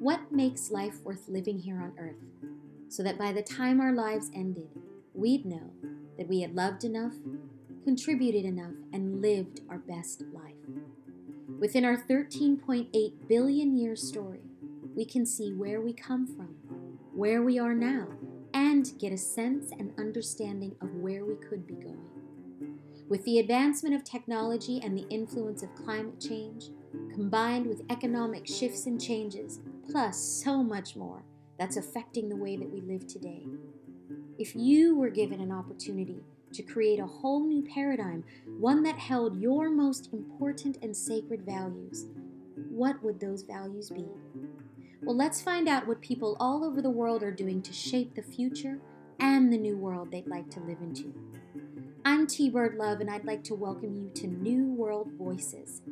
what makes life worth living here on earth, so that by the time our lives ended, we'd know that we had loved enough, contributed enough, and lived our best life. Within our 13.8 billion year story, we can see where we come from, where we are now, and get a sense and understanding of where we could be going. With the advancement of technology and the influence of climate change, combined with economic shifts and changes, plus so much more that's affecting the way that we live today. If you were given an opportunity to create a whole new paradigm, one that held your most important and sacred values, what would those values be? Well, let's find out what people all over the world are doing to shape the future and the new world they'd like to live into. I'm T Bird Love, and I'd like to welcome you to New World Voices.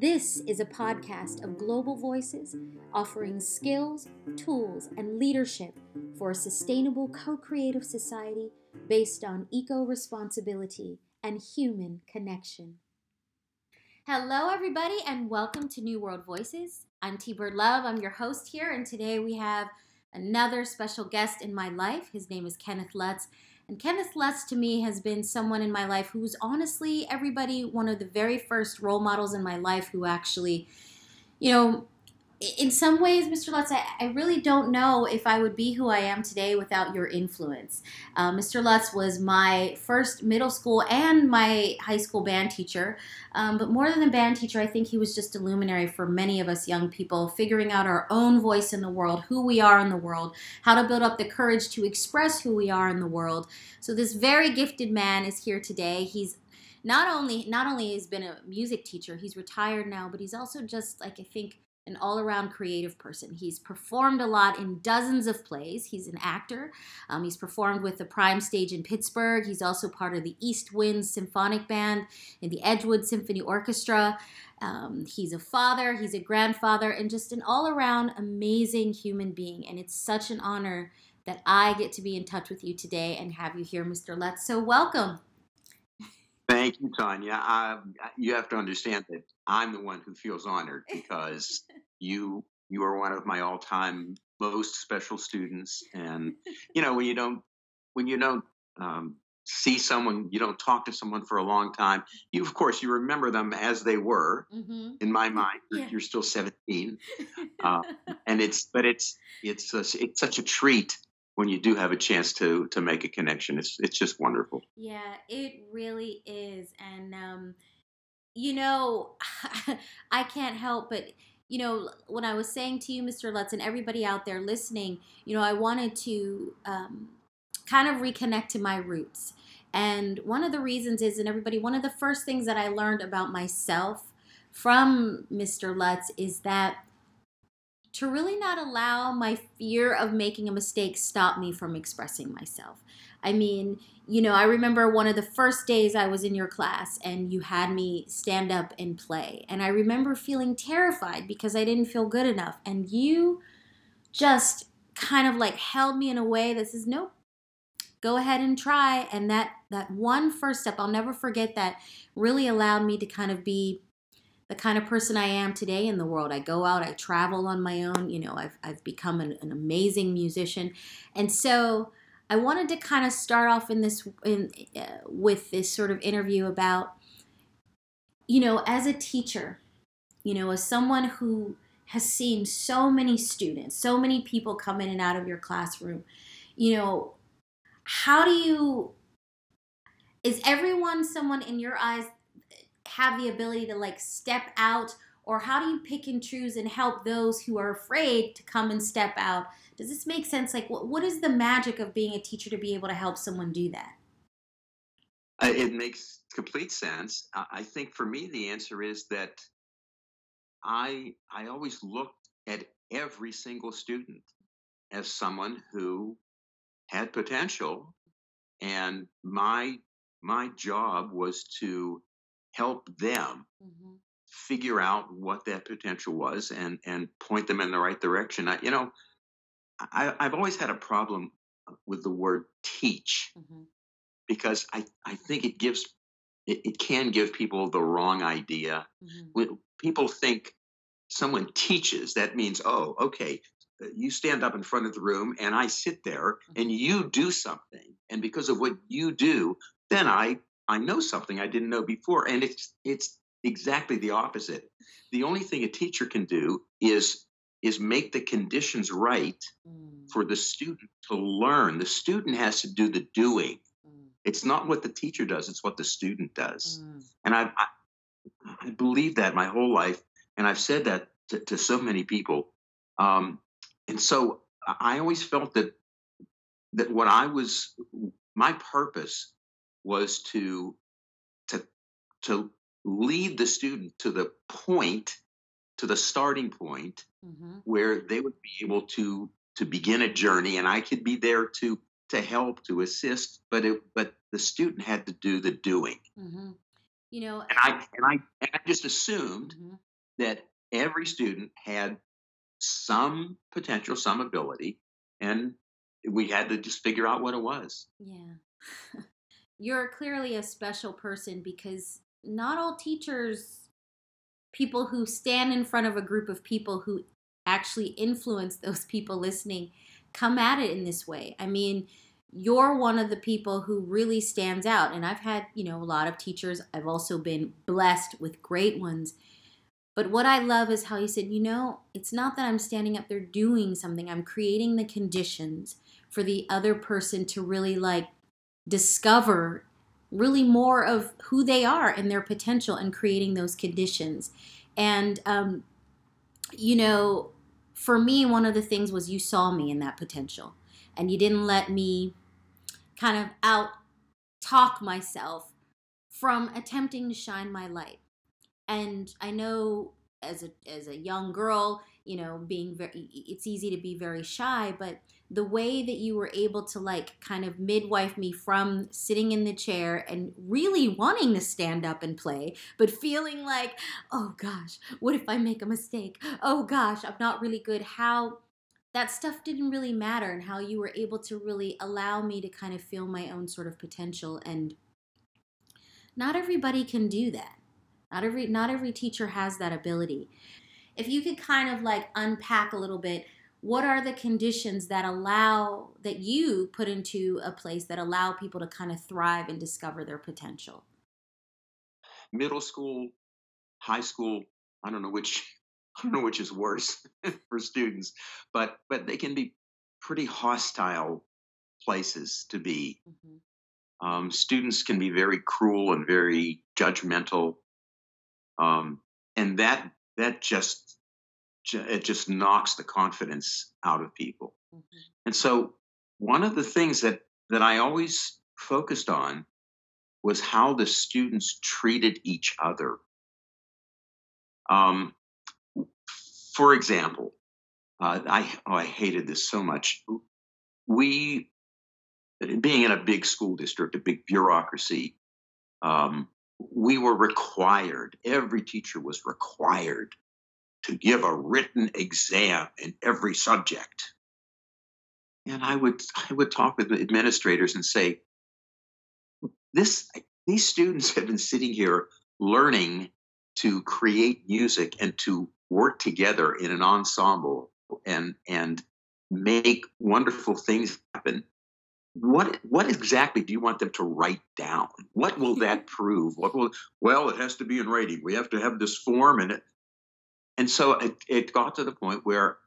This is a podcast of global voices offering skills, tools, and leadership for a sustainable co creative society based on eco responsibility and human connection. Hello, everybody, and welcome to New World Voices. I'm T Bird Love, I'm your host here, and today we have another special guest in my life. His name is Kenneth Lutz. And Kenneth Lutz to me has been someone in my life who's honestly everybody one of the very first role models in my life who actually, you know, in some ways, Mr. Lutz, I, I, really don't know if I would be who I am today without your influence. Uh, Mr. Lutz was my first middle school and my high school band teacher. Um, but more than a band teacher, I think he was just a luminary for many of us young people, figuring out our own voice in the world, who we are in the world, how to build up the courage to express who we are in the world. So this very gifted man is here today. He's not only not only has been a music teacher, he's retired now, but he's also just like I think an all around creative person. He's performed a lot in dozens of plays. He's an actor. Um, he's performed with the Prime Stage in Pittsburgh. He's also part of the East Winds Symphonic Band and the Edgewood Symphony Orchestra. Um, he's a father, he's a grandfather, and just an all around amazing human being. And it's such an honor that I get to be in touch with you today and have you here, Mr. Lutz. So, welcome. Thank you, Tanya. Uh, you have to understand that I'm the one who feels honored because you you are one of my all-time most special students, and you know when you don't when you don't um, see someone, you don't talk to someone for a long time. You, of course, you remember them as they were. Mm-hmm. In my mind, yeah. you're still 17, uh, and it's but it's it's a, it's such a treat when you do have a chance to to make a connection. It's it's just wonderful. Yeah, it really is, and um, you know, I can't help but you know when I was saying to you, Mr. Lutz, and everybody out there listening, you know, I wanted to um, kind of reconnect to my roots. And one of the reasons is, and everybody, one of the first things that I learned about myself from Mr. Lutz is that to really not allow my fear of making a mistake stop me from expressing myself. I mean, you know, I remember one of the first days I was in your class and you had me stand up and play. And I remember feeling terrified because I didn't feel good enough. And you just kind of like held me in a way that says, nope, go ahead and try. And that, that one first step, I'll never forget that, really allowed me to kind of be the kind of person I am today in the world. I go out, I travel on my own. You know, I've, I've become an, an amazing musician. And so I wanted to kind of start off in this in uh, with this sort of interview about you know, as a teacher, you know, as someone who has seen so many students, so many people come in and out of your classroom, you know, how do you is everyone someone in your eyes have the ability to like step out? Or how do you pick and choose and help those who are afraid to come and step out does this make sense like what, what is the magic of being a teacher to be able to help someone do that it makes complete sense i think for me the answer is that i i always looked at every single student as someone who had potential and my my job was to help them mm-hmm. figure out what that potential was and and point them in the right direction. I, you know, I, I've always had a problem with the word teach mm-hmm. because I, I think it gives it, it, can give people the wrong idea. Mm-hmm. When people think someone teaches, that means, oh, okay, uh, you stand up in front of the room and I sit there and Mm-hmm. you do something. And because of what you do, then I I know something I didn't know before. And it's it's exactly the opposite. The only thing a teacher can do is is make the conditions right Mm, for the student to learn. The student has to do the doing. mm, It's not what the teacher does, it's what the student does. mm. And I, I, I believe that my whole life. And I've said that to, to so many people. Um, and so I I always felt that that what I was, my purpose was to to to lead the student to the point, to the starting point Mhm. where they would be able to to begin a journey, and I could be there to to help, to assist. But it, but the student had to do the doing, Mhm. You know, and I and I and I just assumed mhm. that every student had some potential, some ability, and we had to just figure out what it was. Yeah. You're clearly a special person because not all teachers, people who stand in front of a group of people who actually influence those people listening, come at it in this way. I mean, you're one of the people who really stands out. And I've had, you know, a lot of teachers. I've also been blessed with great ones. But what I love is how you said, you know, it's not that I'm standing up there doing something, I'm creating the conditions for the other person to really like discover really more of who they are and their potential and creating those conditions. And, um, you know, for me, one of the things was you saw me in that potential and you didn't let me kind of out talk myself from attempting to shine my light. And I know as a as a young girl, you know, being very it's easy to be very shy, but the way that you were able to like kind of midwife me from sitting in the chair and really wanting to stand up and play, but feeling like, oh gosh, what if I make a mistake? Oh gosh, I'm not really good. How that stuff didn't really matter, and how you were able to really allow me to kind of feel my own sort of potential. And not everybody can do that. Not every not every teacher has that ability. If you could kind of like unpack a little bit what are the conditions that allow that you put into a place that allow people to kind of thrive and discover their potential Middle school, high school, I don't know which I don't know which is worse for students, but but they can be pretty hostile places to be. mm-hmm. Um, students can be very cruel and very judgmental, um, and that that just ju- it just knocks the confidence out of people. Mm-hmm. And so one of the things that that I always focused on was how the students treated each other. Um, for example, uh, I oh, I hated this so much. We, being in a big school district, a big bureaucracy, um, we were required. Every teacher was required to give a written exam in every subject. And I would I would talk with administrators and say, this these students have been sitting here learning to create music and to work together in an ensemble and and make wonderful things happen. What what exactly do you want them to write down? What will that prove? What will well it has to be in writing. We have to have this form and it and so it, it got to the point where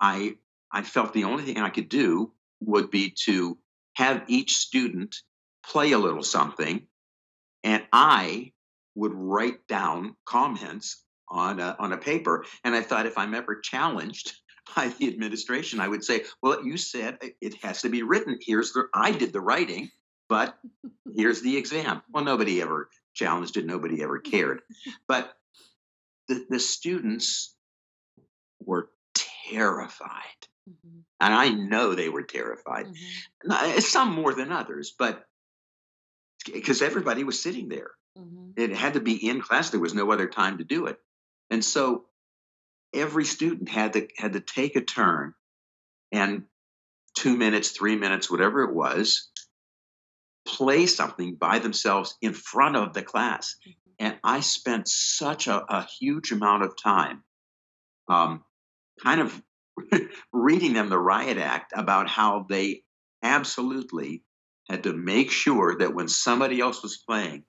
i i felt the only thing i could do would be to have each student play a little something and i would write down comments on a, on a paper. And i thought if i'm ever challenged by the administration i would say well you said it has to be written. Here's the i did the writing but here's the exam. Well nobody ever challenged it. Nobody ever cared. But the, the students were terrified Mm-hmm. and i know they were terrified Mm-hmm. Some more than others but because everybody was sitting there Mm-hmm. it had to be in class there was no other time to do it and so every student had to had to take a turn and two minutes three minutes whatever it was play something by themselves in front of the class and i spent such a, a huge amount of time um, kind of reading them the riot act about how they absolutely had to make sure that when somebody else was playing,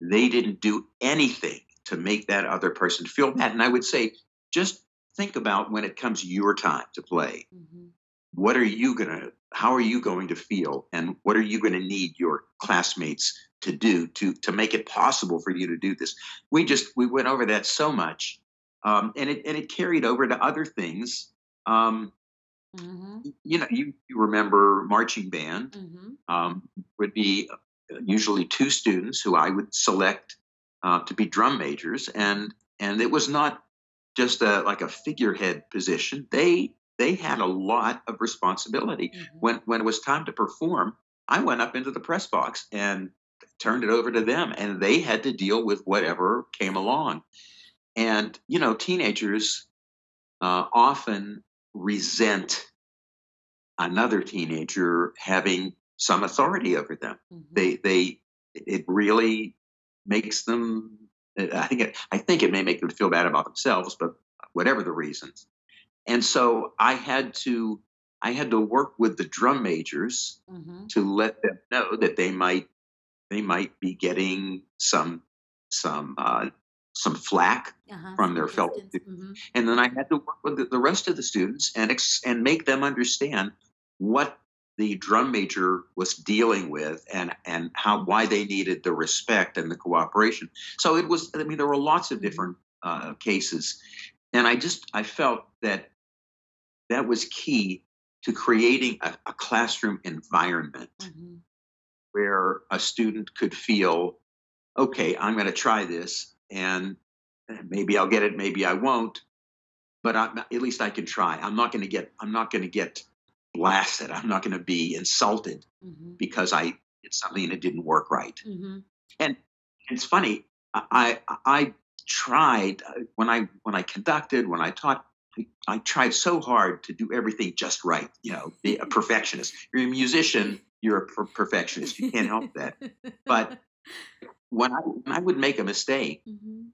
they didn't do anything to make that other person feel bad. And I would say, just think about when it comes your time to play. Mm-hmm. What are you going to, how are you going to feel? And what are you going to need your classmates to do to, to make it possible for you to do this? We just, we went over that so much. Um, and it, and it carried over to other things. Um, mm-hmm. You know, you, you remember marching band mm-hmm. um, would be uh, usually two students who I would select uh, to be drum majors, and and it was not just a, like a figurehead position. They they had a lot of responsibility. Mm-hmm. When when it was time to perform, I went up into the press box and turned it over to them, and they had to deal with whatever came along. And you know, teenagers uh, often resent another teenager having some authority over them. Mm-hmm. They they it really makes them I think it, I think it may make them feel bad about themselves, but whatever the reasons. And so I had to I had to work with the drum majors mm-hmm. to let them know that they might they might be getting some some uh, some flack uh-huh, from their fellow students. Mm-hmm. And then I had to work with the, the rest of the students and ex- and make them understand what the drum major was dealing with and and how why they needed the respect and the cooperation. So it was. I mean, there were lots of different uh, cases, and I just I felt that that was key to creating a, a classroom environment mm-hmm. Where a student could feel, okay, I'm going to try this, and maybe I'll get it, maybe I won't, but I, at least I can try. I'm not going to get. I'm not going to get blasted. I'm not going to be insulted mm-hmm. because I did something that didn't work right. Mm-hmm. And it's funny. I I tried uh, when I when I conducted when I taught. I, I tried so hard to do everything just right. You know, be a perfectionist. You're a musician. You're a per- perfectionist. You can't help that. But when I when I would make a mistake, mm-hmm.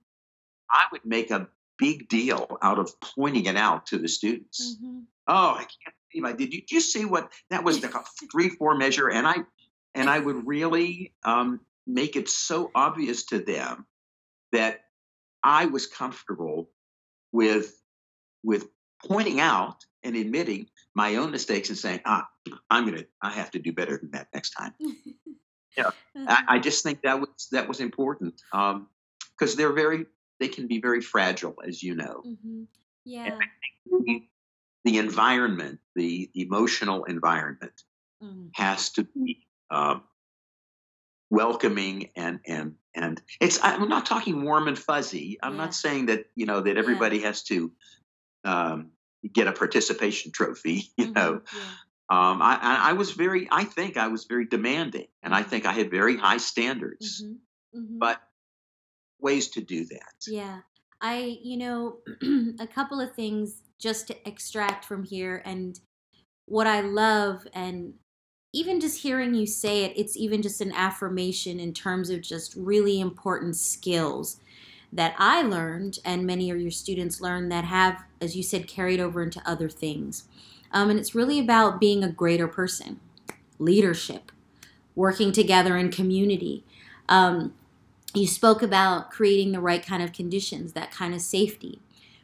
I would make a big deal out of pointing it out to the students. Mm-hmm. Oh, I can't I did. You, did you see what that was? The three four measure, and I and I would really um, make it so obvious to them that I was comfortable with with pointing out and admitting my own mistakes and saying, ah, I'm gonna, I have to do better than that next time. yeah, I, I, just think that was that was important because um, they're very, they can be very fragile, as you know. Mm-hmm. Yeah the environment, the emotional environment, mm-hmm. has to be um, welcoming and and and it's. I'm not talking warm and fuzzy. I'm yeah. not saying that you know that everybody yeah. has to um, get a participation trophy. You mm-hmm. know. Yeah. Um, I, I, was very, I think I was very demanding, and I mm-hmm. think I had very high standards. Mm-hmm. Mm-hmm. But ways to do that. Yeah, I, you know, a couple of things just to extract from here. And what I love, and even just hearing you say it, it's even just an affirmation in terms of just really important skills that I learned, and many of your students learned that have, as you said, carried over into other things. Um, and it's really about being a greater person, leadership, working together in community. Um, you spoke about creating the right kind of conditions, that kind of safety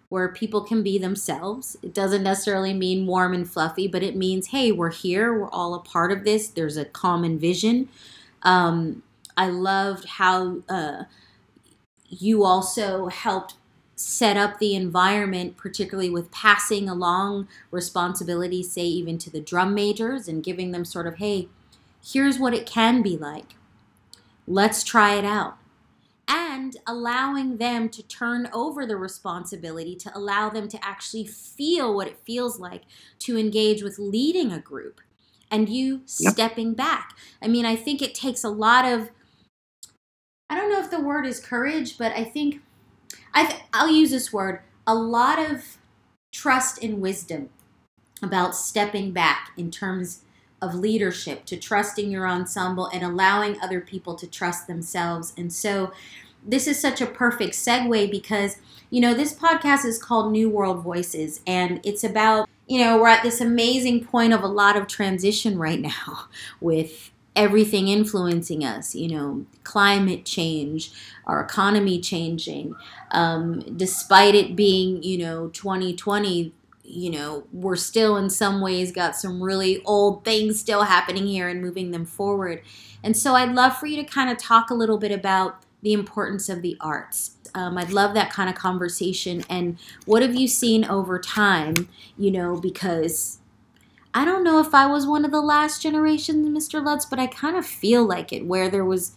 where people can be themselves. It doesn't necessarily mean warm and fluffy, but it means, hey, we're here, we're all a part of this, there's a common vision. Um, I loved how uh, you also helped set up the environment, particularly with passing along responsibility, say, even to the drum majors and giving them sort of, hey, here's what it can be like. Let's try it out and allowing them to turn over the responsibility to allow them to actually feel what it feels like to engage with leading a group and you yep. stepping back. I mean, I think it takes a lot of I don't know if the word is courage, but I think I th- I'll use this word, a lot of trust and wisdom about stepping back in terms of leadership, to trusting your ensemble and allowing other people to trust themselves. And so this is such a perfect segue because, you know, this podcast is called New World Voices and it's about, you know, we're at this amazing point of a lot of transition right now with everything influencing us, you know, climate change, our economy changing. Um, despite it being, you know, 2020, you know, we're still in some ways got some really old things still happening here and moving them forward. And so I'd love for you to kind of talk a little bit about the importance of the arts. Um, I'd love that kind of conversation. And what have you seen over time, you know, because I don't know if I was one of the last generations, Mr. Lutz, but I kind of feel like it, where there was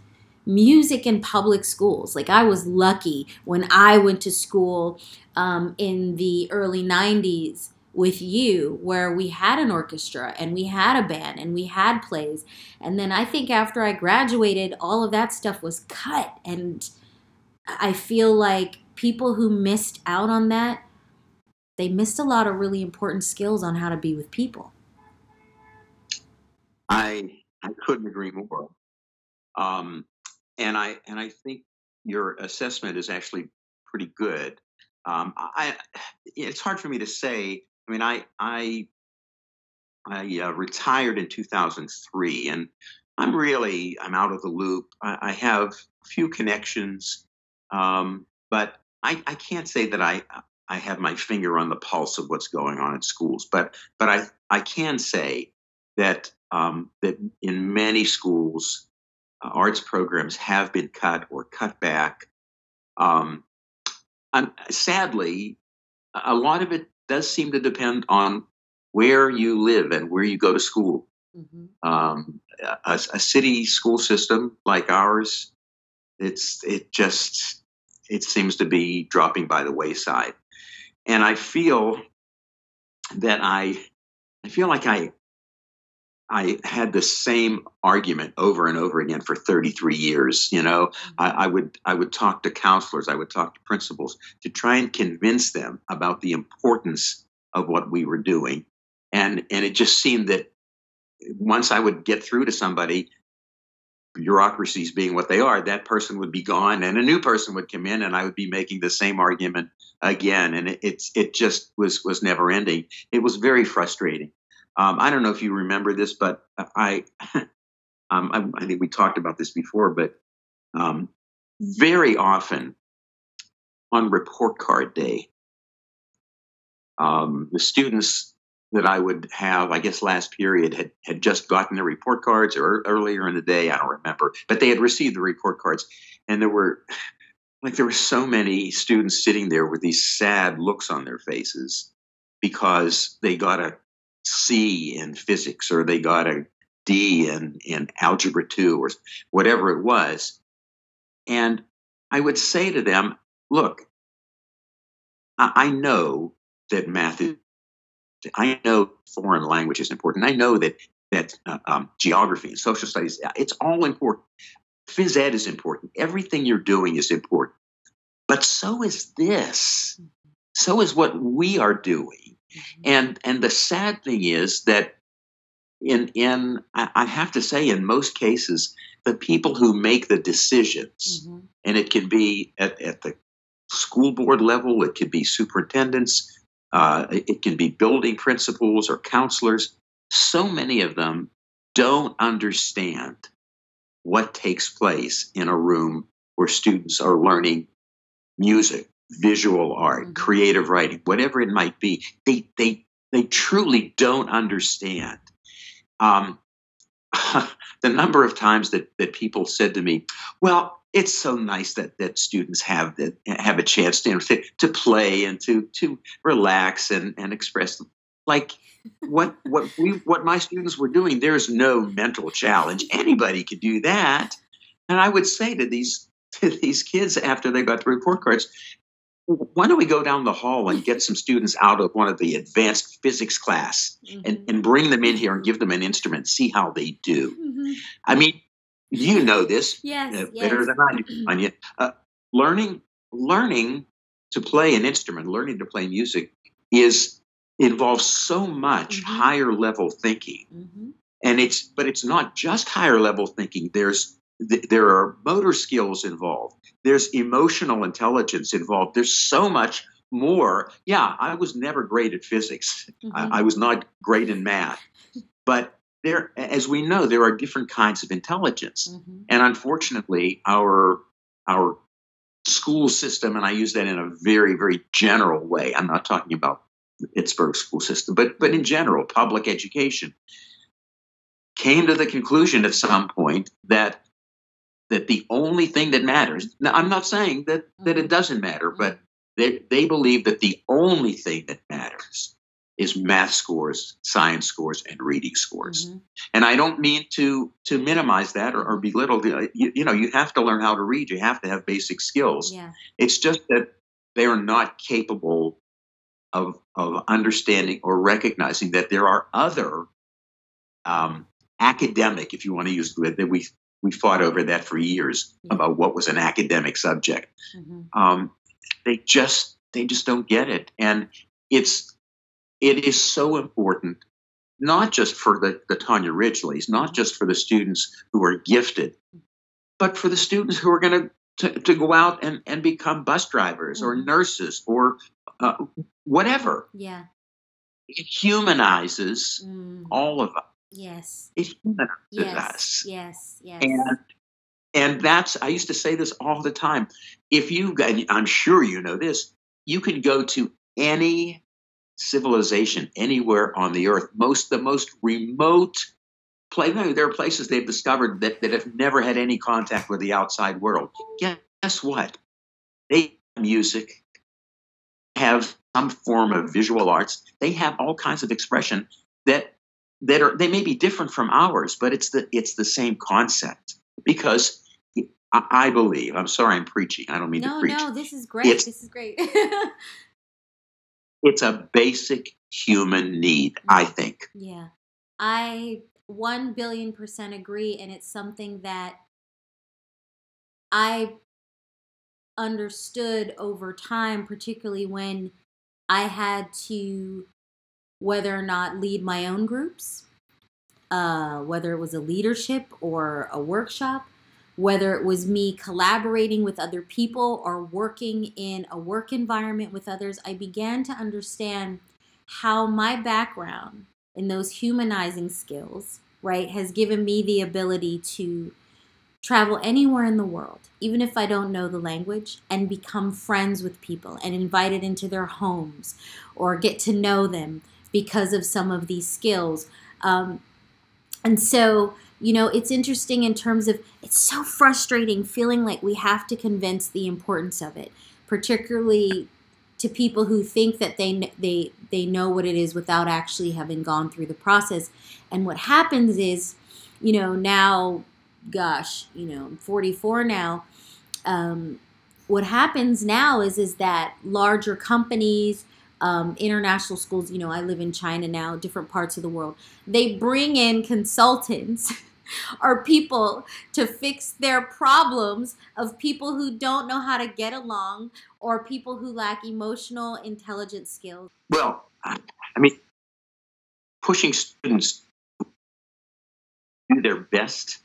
music in public schools. Like I was lucky when I went to school um, in the early 90s with you where we had an orchestra and we had a band and we had plays and then i think after i graduated all of that stuff was cut and i feel like people who missed out on that they missed a lot of really important skills on how to be with people i i couldn't agree more um, and I and I think your assessment is actually pretty good. Um, I it's hard for me to say. I mean, I I I uh, retired in 2003, and I'm really I'm out of the loop. I, I have few connections, um, but I, I can't say that I I have my finger on the pulse of what's going on at schools. But but I I can say that um, that in many schools uh, arts programs have been cut or cut back. Um, sadly, a lot of it does seem to depend on where you live and where you go to school. Mm-hmm. Um, a, a, city school system like ours, it's it just it seems to be dropping by the wayside, and I feel that I I feel like I I had the same argument over and over again for 33 years. You know, mm-hmm. I, I, would I would talk to counselors, I would talk to principals to try and convince them about the importance of what we were doing, and and it just seemed that once I would get through to somebody, bureaucracies being what they are, that person would be gone, and a new person would come in, and I would be making the same argument again, and it, it's it just was was never ending. It was very frustrating. Um, I don't know if you remember this, but I, um, I, I, think we talked about this before, but um, very often on report card day, um, the students that I would have, I guess last period, had, had just gotten their report cards or earlier in the day, I don't remember, but they had received the report cards. And there were, like, there were so many students sitting there with these sad looks on their faces because they got a C in physics or they got a D in, in algebra 2 or whatever it was. And I would say to them, look, I, know that math is, I know foreign language is important. I know that that uh, um, geography and social studies, it's all important. Phys ed is important. Everything you're doing is important. But so is this. So is what we are doing. Mm-hmm. And and the sad thing is that in in I have to say in most cases the people who make the decisions mm-hmm. and it can be at, at the school board level it could be superintendents uh, it can be building principals or counselors so many of them don't understand what takes place in a room where students are learning music visual art, mm-hmm. creative writing, whatever it might be, they they they truly don't understand. Um, the number of times that that people said to me, "Well, it's so nice that that students have that have a chance to to play and to to relax and and express like what what we what my students were doing there's no mental challenge anybody could do that and i would say to these to these kids after they got the report cards why don't we go down the hall and get some students out of one of the advanced physics class mm-hmm. and, and bring them in here and give them an instrument, see how they do. Mm-hmm. I mean, you know this yes, uh, yes. better than I do, Tanya. Uh, learning, learning to play an instrument, learning to play music is involves so much mm-hmm. higher level thinking, mm-hmm. and it's but it's not just higher level thinking. There's there are motor skills involved. There's emotional intelligence involved. There's so much more. Yeah, I was never great at physics. Mm-hmm. I, I was not great in math, but there, as we know, there are different kinds of intelligence, mm-hmm. and unfortunately, our our school system, and I use that in a very very general way. I'm not talking about the Pittsburgh school system, but but in general, public education came to the conclusion at some point that that the only thing that matters. Now, I'm not saying that that it mm-hmm. doesn't matter, but mm-hmm. they they believe that the only thing that matters is math scores, science scores, and reading scores. Mm-hmm. And I don't mean to to minimize that or, or belittle. The, you, you, know, you have to learn how to read. You have to have basic skills. Yeah. It's just that they are not capable of of understanding or recognizing that there are other um, academic, if you want to use that we we fought over that for years yeah. about what was an academic subject. Mm-hmm. Um, they just they just don't get it, and it's it is so important, not just for the, the Tanya Ridgeleys, not just for the students who are gifted, but for the students who are going to, to go out and, and become bus drivers or mm-hmm. nurses or uh, whatever. Yeah. It humanizes mm. all of us. Yes. It humanizes yes. us. Yes. Yes. And and that's I used to say this all the time. If you and I'm sure you know this, you can go to any civilization anywhere on the earth. Most the most remote place. There are places they've discovered that, that have never had any contact with the outside world. Guess what? They have music, have some form of visual arts. They have all kinds of expression that that are they may be different from ours, but it's the it's the same concept because I, believe. I'm sorry, I'm preaching. I don't mean no, to preach. No, this is great. It's, this is great. It's a basic human need, I think. Yeah. I 1 billion percent agree. And it's something that I understood over time, particularly when I had to, whether or not lead my own groups, uh, whether it was a leadership or a workshop, whether it was me collaborating with other people or working in a work environment with others, I began to understand how my background in those humanizing skills, right, has given me the ability to travel anywhere in the world, even if I don't know the language, and become friends with people and invited into their homes or get to know them because of some of these skills. Um, and so, you know, it's interesting in terms of it's so frustrating feeling like we have to convince the importance of it, particularly to people who think that they they they know what it is without actually having gone through the process. And what happens is, you know, now, gosh, you know, I'm 44 now. Um, what happens now is is that larger companies um, international schools, you know, I live in China now, different parts of the world, they bring in consultants or people to fix their problems of people who don't know how to get along or people who lack emotional intelligence skills. Well, I mean, pushing students to do their best,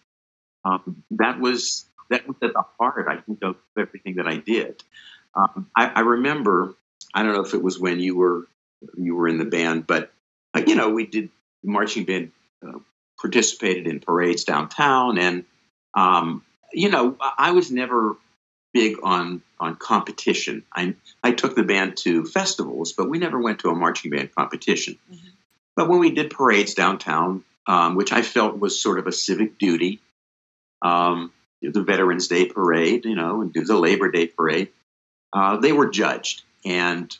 um, that was that was at the heart, I think, of everything that I did. Um, I, I remember I don't know if it was when you were you were in the band, but uh, you know we did marching band uh, participated in parades downtown, and um, you know I was never big on on competition. I I took the band to festivals, but we never went to a marching band competition. Mm-hmm. But when we did parades downtown, um, which I felt was sort of a civic duty, um, the Veterans Day parade, you know, and do the Labor Day parade, uh, they were judged and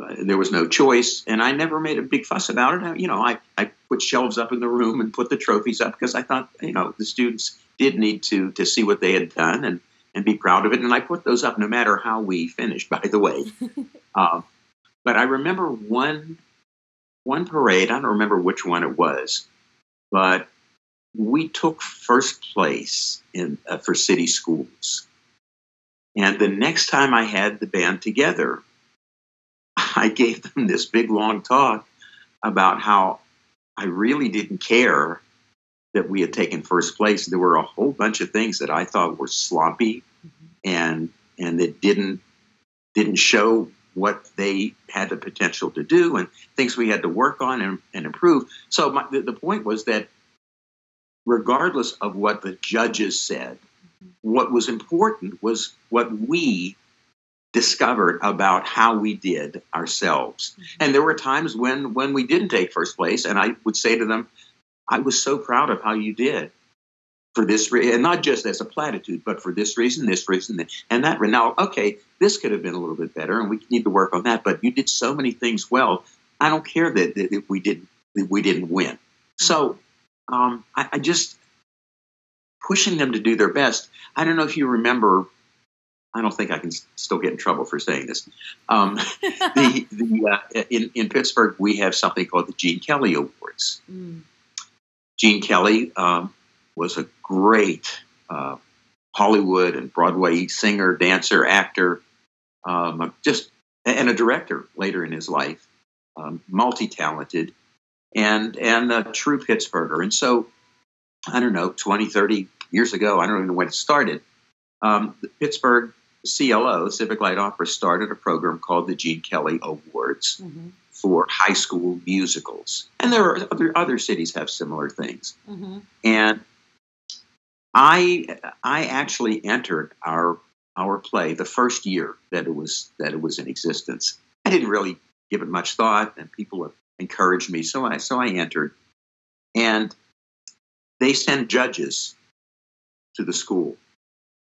uh, there was no choice. And I never made a big fuss about it. I, you know, I, I put shelves up in the room and put the trophies up because I thought, you know, the students did need to to see what they had done and and be proud of it. And I put those up no matter how we finished. By the way, uh, but I remember one one parade. I don't remember which one it was, but we took first place in uh, for city schools and the next time I had the band together, I gave them this big long talk about how I really didn't care that we had taken first place. There were a whole bunch of things that I thought were sloppy, mm-hmm. and and that didn't didn't show what they had the potential to do and things we had to work on and, and improve. So my, the, the point was that regardless of what the judges said, what was important was what we discovered about how we did ourselves. Mm-hmm. And there were times when when we didn't take first place, and I would say to them, "I was so proud of how you did." For this reason, and not just as a platitude, but for this reason, this reason, and that. Now, okay, this could have been a little bit better, and we need to work on that. But you did so many things well. I don't care that, that we didn't that we didn't win. So mm-hmm. um, I, I just pushing them to do their best. I don't know if you remember I don't think I can still get in trouble for saying this. Um, the, the, uh, in, in Pittsburgh, we have something called the Gene Kelly Awards. Mm. Gene Kelly um, was a great uh, Hollywood and Broadway singer, dancer, actor, um, just and a director later in his life, um, multi-talented, and and a true Pittsburgher. And so, I don't know, 20, 30 years ago, I don't even know when it started. Um, Pittsburgh CLO, Civic Light Opera, started a program called the Gene Kelly Awards mm-hmm. for high school musicals, and there are other other cities have similar things. Mm-hmm. And I I actually entered our our play the first year that it was that it was in existence. I didn't really give it much thought, and people encouraged me, so I so I entered, and they send judges to the school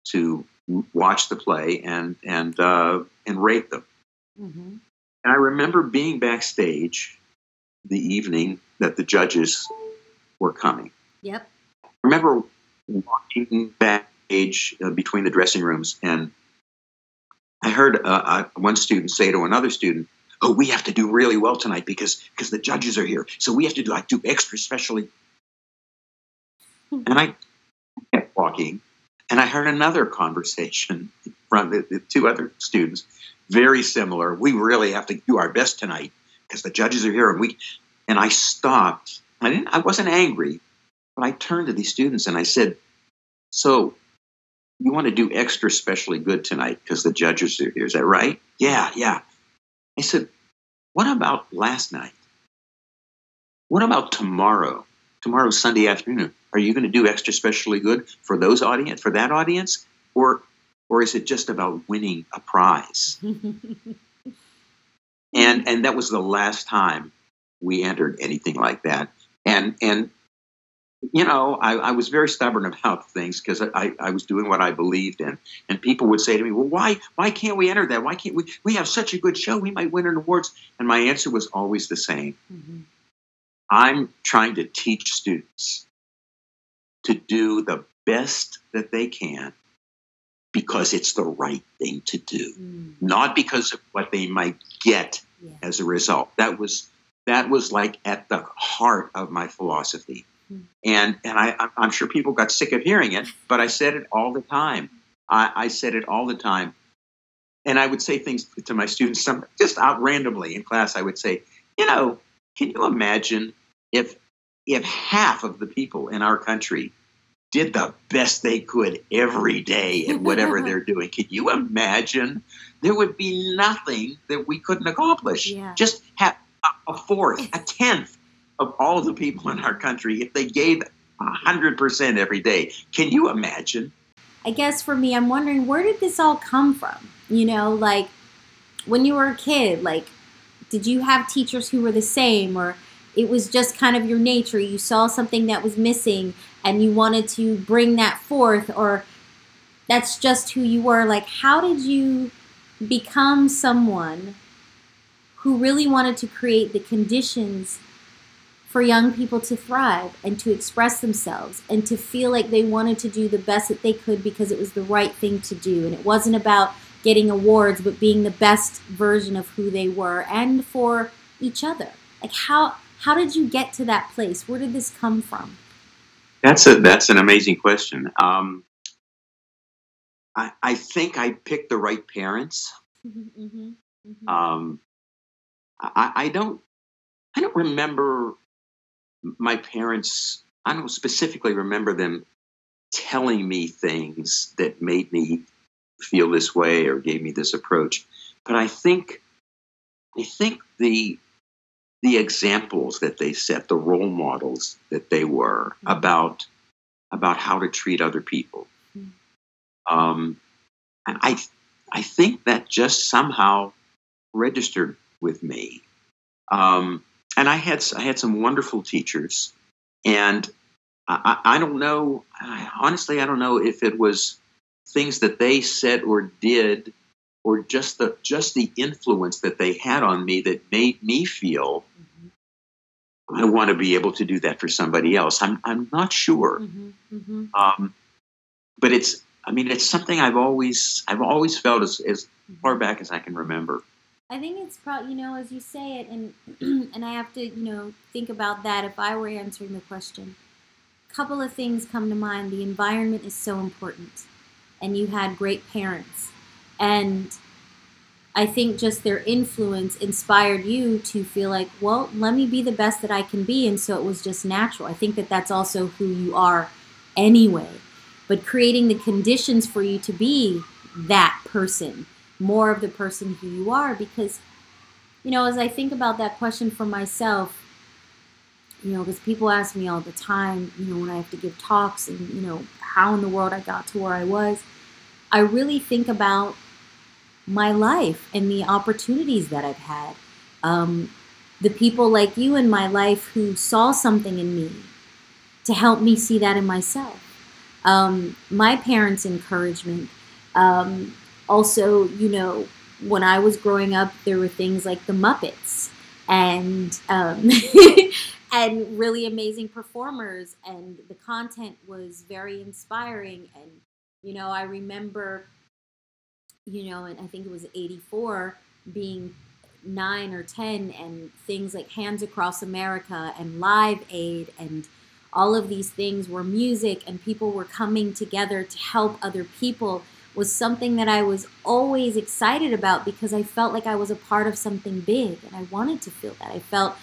to watch the play and and uh, and rate them. Mm-hmm. And I remember being backstage the evening that the judges were coming. Yep. I remember walking backstage uh, between the dressing rooms, and I heard uh, uh, one student say to another student, "Oh, we have to do really well tonight because because the judges are here, so we have to do I do extra specially." Mm-hmm. and I kept walking, and I heard another conversation from the, the two other students, very similar. We really have to do our best tonight because the judges are here, and we. And I stopped. I didn't. I wasn't angry, but I turned to these students and I said, "So, you want to do extra specially good tonight because the judges are here? Is that right? Yeah, yeah." I said, "What about last night? What about tomorrow? Tomorrow, Sunday afternoon. Are you going to do extra specially good for those audience for that audience, or or is it just about winning a prize? and and that was the last time we entered anything like that. And and you know, I, I was very stubborn about things because I, I was doing what I believed in. And people would say to me, Well, why why can't we enter that? Why can't we we have such a good show, we might win an awards? And my answer was always the same. Mm-hmm. I'm trying to teach students to do the best that they can because it's the right thing to do, mm. not because of what they might get yeah. as a result. That was that was like at the heart of my philosophy, mm. and and I, I'm sure people got sick of hearing it, but I said it all the time. I, I said it all the time, and I would say things to my students, some just out randomly in class. I would say, you know, can you imagine if if half of the people in our country did the best they could every day at whatever they're doing. Can you imagine? There would be nothing that we couldn't accomplish. Yeah. Just have a fourth, a tenth of all the people in our country if they gave hundred percent every day. Can you imagine? I guess for me, I'm wondering where did this all come from? You know, like when you were a kid, like did you have teachers who were the same or it was just kind of your nature. You saw something that was missing and you wanted to bring that forth, or that's just who you were. Like, how did you become someone who really wanted to create the conditions for young people to thrive and to express themselves and to feel like they wanted to do the best that they could because it was the right thing to do? And it wasn't about getting awards, but being the best version of who they were and for each other. Like, how how did you get to that place? Where did this come from? That's a that's an amazing question. Um, I, I think I picked the right parents. Mm-hmm, mm-hmm, mm-hmm. Um, I, I don't I don't remember my parents. I don't specifically remember them telling me things that made me feel this way or gave me this approach. But I think I think the the examples that they set, the role models that they were mm-hmm. about about how to treat other people. Mm-hmm. Um, and I I think that just somehow registered with me. Um, and I had I had some wonderful teachers, and I, I don't know. I, honestly, I don't know if it was things that they said or did, or just the just the influence that they had on me that made me feel mm-hmm. I want to be able to do that for somebody else. I'm I'm not sure, mm-hmm. Mm-hmm. Um, but it's I mean it's something I've always I've always felt as as mm-hmm. far back as I can remember. I think it's probably you know as you say it, and and I have to you know think about that if I were answering the question A couple of things come to mind. The environment is so important, and you had great parents. And I think just their influence inspired you to feel like, well, let me be the best that I can be. And so it was just natural. I think that that's also who you are anyway. But creating the conditions for you to be that person, more of the person who you are, because, you know, as I think about that question for myself, you know, because people ask me all the time, you know, when I have to give talks and, you know, how in the world I got to where I was. I really think about my life and the opportunities that I've had. Um, the people like you in my life who saw something in me to help me see that in myself. Um, my parents' encouragement. Um, also, you know, when I was growing up, there were things like the Muppets and um, and really amazing performers and the content was very inspiring and you know i remember you know and i think it was 84 being 9 or 10 and things like hands across america and live aid and all of these things were music and people were coming together to help other people was something that i was always excited about because i felt like i was a part of something big and i wanted to feel that i felt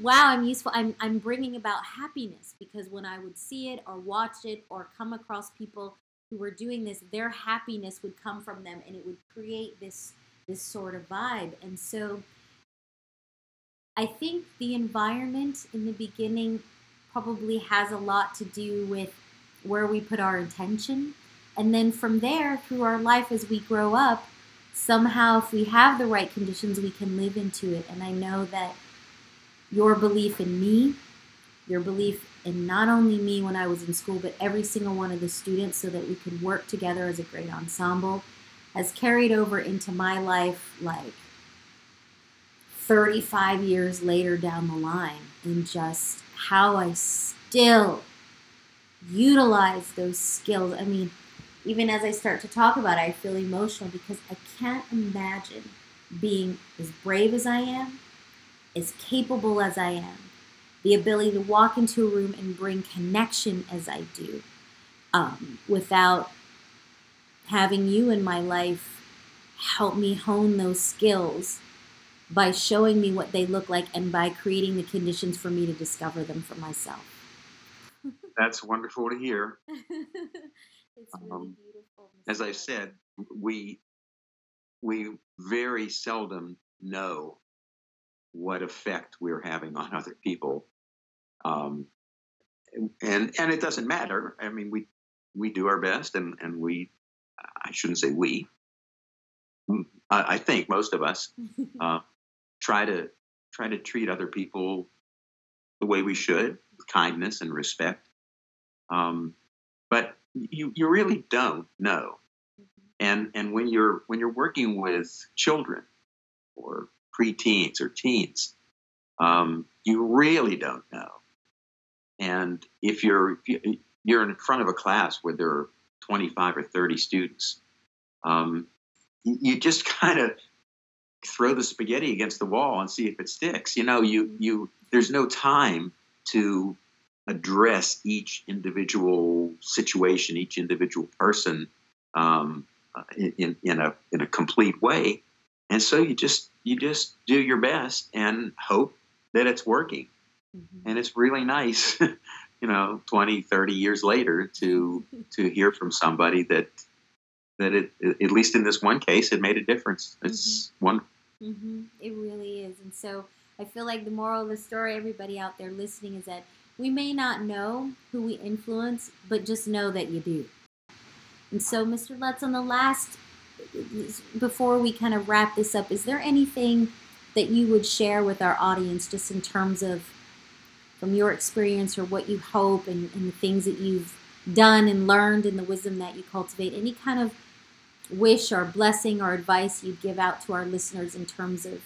wow, I'm useful. I'm, I'm bringing about happiness because when I would see it or watch it or come across people who were doing this, their happiness would come from them and it would create this this sort of vibe. And so I think the environment in the beginning probably has a lot to do with where we put our intention. And then from there, through our life as we grow up, somehow, if we have the right conditions, we can live into it. And I know that your belief in me, your belief in not only me when I was in school, but every single one of the students so that we could work together as a great ensemble has carried over into my life like 35 years later down the line and just how I still utilize those skills. I mean, even as I start to talk about it, I feel emotional because I can't imagine being as brave as I am as capable as I am, the ability to walk into a room and bring connection as I do, um, without having you in my life help me hone those skills by showing me what they look like and by creating the conditions for me to discover them for myself. That's wonderful to hear. it's really um, beautiful. As I said, we we very seldom know what effect we're having on other people. Um, and and it doesn't matter. I mean, we we do our best, and and we I shouldn't say we. I, I think most of us uh, try to try to treat other people the way we should, with kindness and respect. Um, but you you really don't know. Mm-hmm. And and when you're when you're working with children or preteens or teens. Um, you really don't know. And if you're if you're in front of a class where there are 25 or 30 students, um, you just kind of throw the spaghetti against the wall and see if it sticks. You know, you you there's no time to address each individual situation, each individual person um, in, in a in a complete way, and so you just you just do your best and hope that it's working. Mm-hmm. And it's really nice, you know, 20, 30 years later to to hear from somebody that that it, at least in this one case, it made a difference. It's mm-hmm. wonderful. Mm-hmm. It really is. And so I feel like the moral of the story, everybody out there listening, is that we may not know who we influence, but just know that you do. And so, Mr. Lutz, on the last, before we kind of wrap this up, is there anything that you would share with our audience just in terms of from your experience or what you hope and, and the things that you've done and learned and the wisdom that you cultivate? Any kind of wish or blessing or advice you'd give out to our listeners in terms of,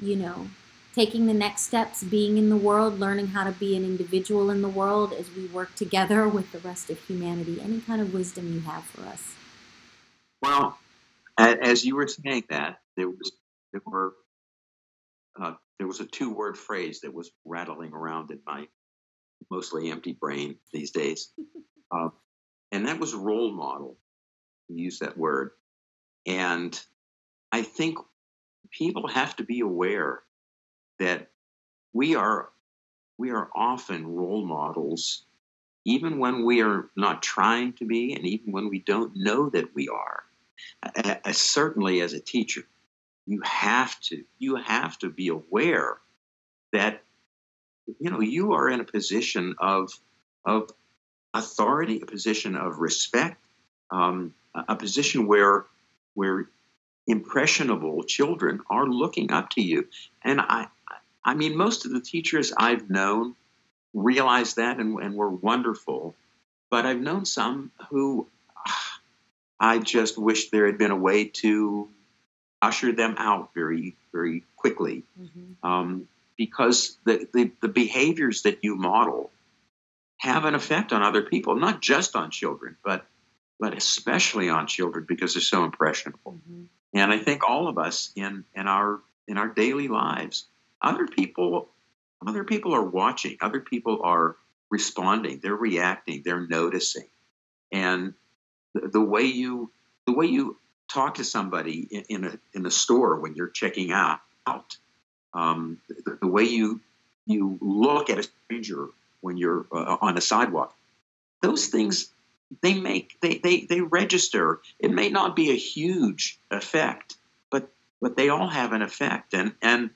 you know, taking the next steps, being in the world, learning how to be an individual in the world as we work together with the rest of humanity? Any kind of wisdom you have for us? Well, as you were saying that, there was there were uh, there was a two word phrase that was rattling around in my mostly empty brain these days, uh, and that was role model. Use that word, and I think people have to be aware that we are we are often role models even when we are not trying to be and even when we don't know that we are uh, certainly as a teacher you have to you have to be aware that you know you are in a position of of authority a position of respect um, a position where where impressionable children are looking up to you. And i I mean, most of the teachers I've known realize that and, and were wonderful, but I've known some who I just wish there had been a way to usher them out very, very quickly. Mm-hmm. Um, because the, the, the, behaviors that you model have an effect on other people, not just on children, but but especially on children because they're so impressionable. Mm-hmm. And I think all of us in in our in our daily lives other people other people are watching other people are responding they're reacting they're noticing and the, way you the way you talk to somebody in, in, a in a store when you're checking out out um, the, the, way you you look at a stranger when you're uh, on a sidewalk those things they make they, they they register. It may not be a huge effect but but they all have an effect. And and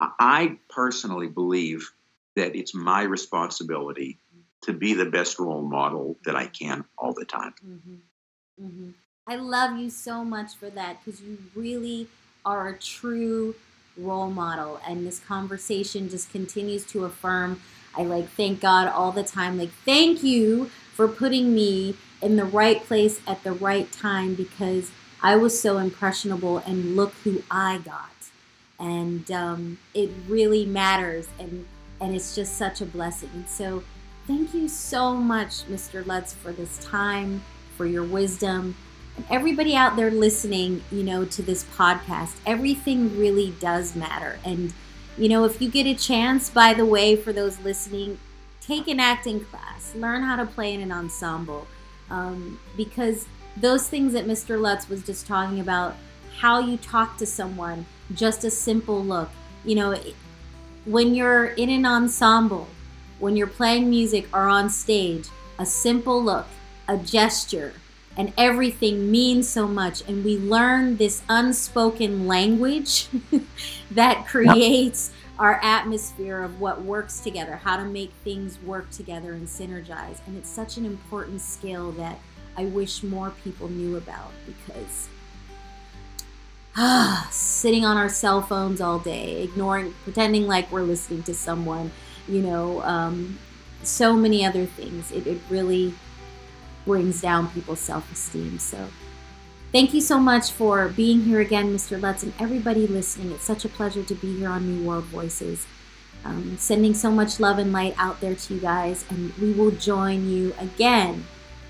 I personally believe that it's my responsibility to be the best role model that I can all the time. Mm-hmm. Mm-hmm. I love you so much for that because you really are a true role model, and this conversation just continues to affirm. I like thank God all the time. Like, thank you for putting me in the right place at the right time because I was so impressionable, and look who I got and um, it really matters and and it's just such a blessing and so thank you so much mr lutz for this time for your wisdom. And everybody out there listening you know to this podcast everything really does matter. And you know if you get a chance by the way for those listening take an acting class. Learn how to play in an ensemble. Um, because those things that mr lutz was just talking about how you talk to someone just a simple look. You know, when you're in an ensemble, when you're playing music or on stage, a simple look, a gesture, and everything means so much. And we learn this unspoken language that creates our atmosphere of what works together, how to make things work together and synergize. And it's such an important skill that I wish more people knew about because sitting on our cell phones all day, ignoring, pretending like we're listening to someone, you know, um, so many other things. It, it really brings down people's self esteem. So, thank you so much for being here again, Mr. Lutz, and everybody listening. It's such a pleasure to be here on New World Voices. Um, sending so much love and light out there to you guys, and we will join you again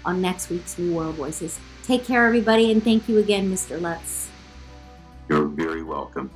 on next week's New World Voices. Take care, everybody, and thank you again, Mr. Lutz. You're very welcome.